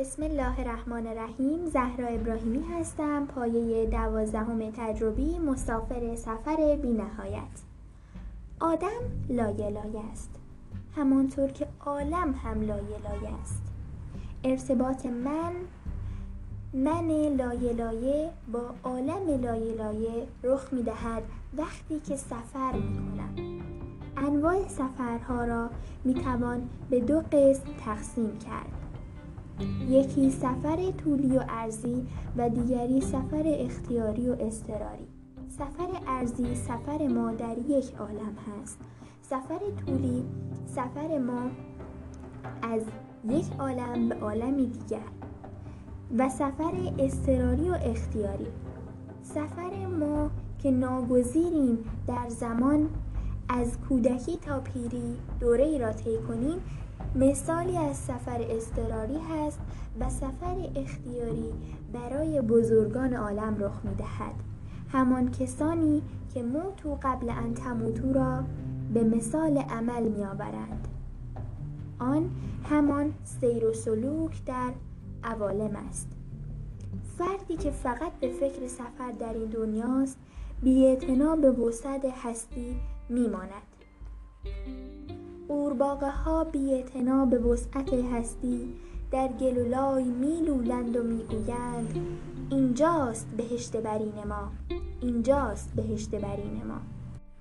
بسم الله الرحمن الرحیم. زهرا ابراهیمی هستم پایه دوازدهم تجربی مسافر سفر بی نهایت آدم لایه لایه است. همانطور که عالم هم لایه لایه است. ارتباط من من لایه لایه با عالم لایه لایه رخ می دهد وقتی که سفر می کنم انواع سفرها را می توان به دو قسم تقسیم کرد. یکی سفر طولی و ارزی و دیگری سفر اختیاری و اضطراری. سفر ارزی سفر ما در یک عالم هست. سفر طولی سفر ما از یک عالم به عالمی دیگر. و سفر اضطراری و اختیاری. سفر ما که ناگزیریم در زمان از کودکی تا پیری دوره ای را طی کنیم مثالی از سفر اضطراری هست و سفر اختیاری برای بزرگان عالم رخ می دهد همان کسانی که موتو قبل ان تموتو را به مثال عمل می آورند آن همان سیر و سلوک در عوالم است. فردی که فقط به فکر سفر در این دنیاست بی به وسعت هستی میماند. قورباغه ها بی به وسعت هستی. در گلولای میلولند و می‌گویند اینجاست بهشت برین ما. اینجاست بهشت برین ما.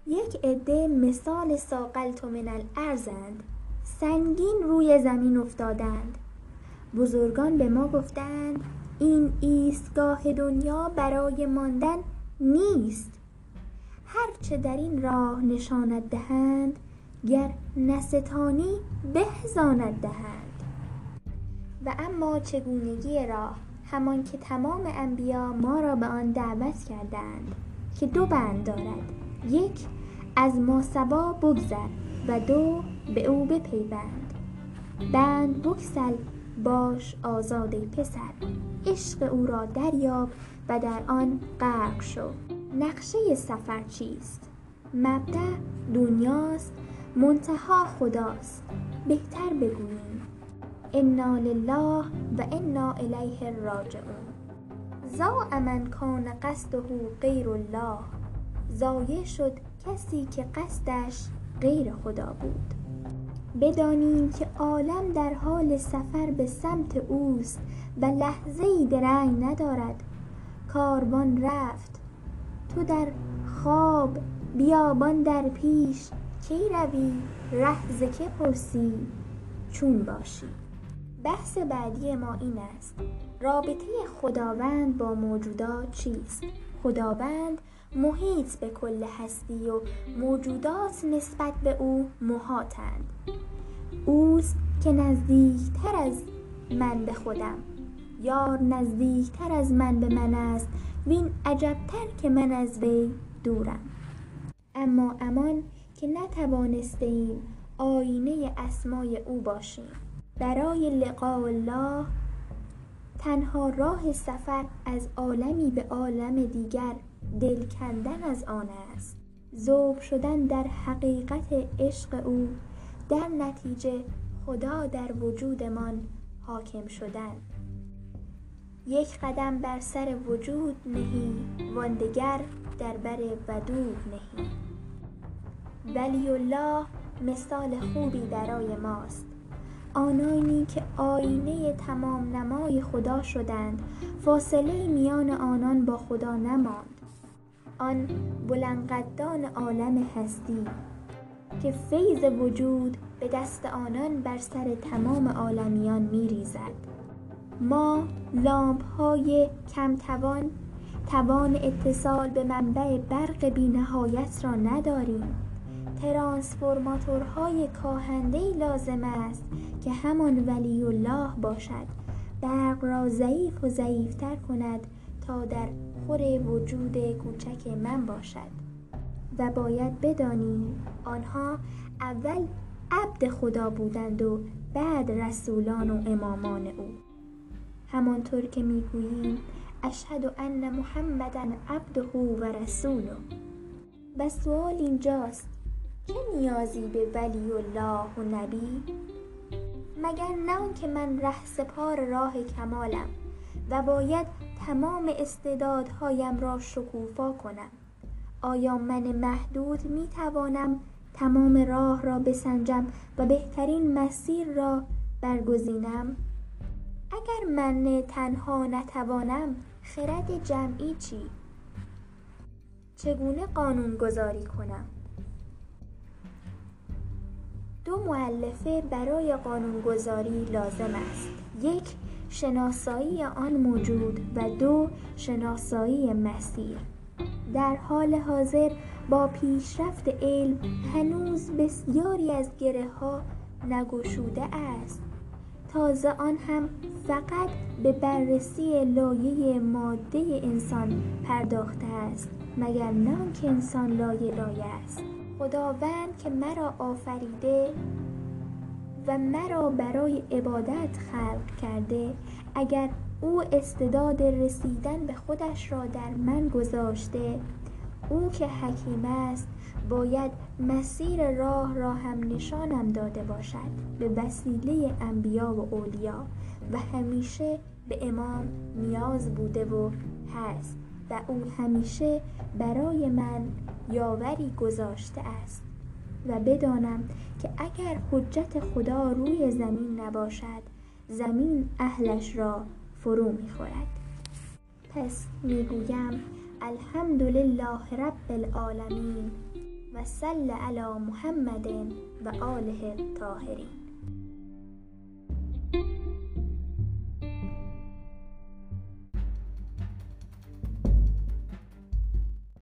یک عده مثال ساقلت من الارزند سنگین روی زمین افتادند. بزرگان به ما گفتند این ایستگاه دنیا برای ماندن نیست. هرچه در این راه نشانت دهند گر نستانی بهزاند دهند. و اما چگونگی راه همان که تمام انبیا ما را به آن دعوت کردند که دو بند دارد. یک از ما سبا بگذر و دو به او بپیوند. بند بکسل باش آزاده پسر. عشق او را دریاب و در آن غرق شو. نقشه سفر چیست؟ مبدع دنیاست منتها خداست. بهتر بگوییم. انا لله و انا الیه راجعون. زا من کان قصده غیر الله. ضایع شد کسی که قصدش غیر خدا بود. بدانیم که عالم در حال سفر به سمت اوست و لحظه ای درنگ ندارد. کاروان رفت. تو در خواب بیابان در پیش کی روی؟ ره ز که پرسی؟ چون باشی. بحث بعدی ما این است. رابطه خداوند با موجودات چیست؟ خداوند محیط به کل هستی و موجودات نسبت به او محاتند. اوست که نزدیکتر از من به خودم یار نزدیکتر از من به من است وین عجبتر که من از وی دورم. اما امان که نتوانسته ایم آینه اسمای او باشیم. برای لقاء الله تنها راه سفر از عالمی به عالم دیگر دل کندن از آن است. ذوب شدن در حقیقت عشق او در نتیجه خدا در وجودمان حاکم شدن. یک قدم بر سر وجود نهی واندگر در بر ودود نهی. ولی الله مثال خوبی برای ماست. آنانی که آینه تمام نمای خدا شدند فاصله میان آنان با خدا نماند. آن بلندقدان عالم هستی که فیض وجود به دست آنان بر سر تمام عالمیان می ریزد ما لامپ های کم توان توان اتصال به منبع برق بی نهایت را نداریم. ترانسفورماتورهای کاهندهی لازم است که همان ولی الله باشد. برق را ضعیف و ضعیفتر کند تا در خور وجود کوچک من باشد. و باید بدانیم آنها اول عبد خدا بودند و بعد رسولان و امامان او. همانطور که می‌گوییم اشهد ان محمدا عبده و رسوله. و سوال اینجاست چه نیازی به ولی الله و نبی؟ مگر نه که من ره سپار راه کمالم و باید تمام استعدادهایم را شکوفا کنم؟ آیا من محدود می توانم تمام راه را بسنجم و بهترین مسیر را برگزینم؟ اگر من تنها نتوانم خرد جمعی چی؟ چگونه قانون گذاری کنم؟ دو مؤلفه برای قانونگذاری لازم است. یک شناسایی آن موجود و دو شناسایی مسیر. در حال حاضر با پیشرفت علم هنوز بسیاری از گره ها نگشوده است. تازه آن هم فقط به بررسی لایه ماده انسان پرداخته است مگر نه که انسان لایه لایه است. خداوند که مرا آفریده و مرا برای عبادت خلق کرده اگر او استعداد رسیدن به خودش را در من گذاشته او که حکیم است باید مسیر راه را هم نشانم داده باشد به وسیله انبیا و اولیا و همیشه به امام نیاز بوده و هست. و او همیشه برای من یاوری گذاشته است و بدانم که اگر حجت خدا روی زمین نباشد زمین اهلش را فرو می‌خورد. پس می‌گویم الحمدلله رب العالمین و صل علی محمد و آله الطاهرین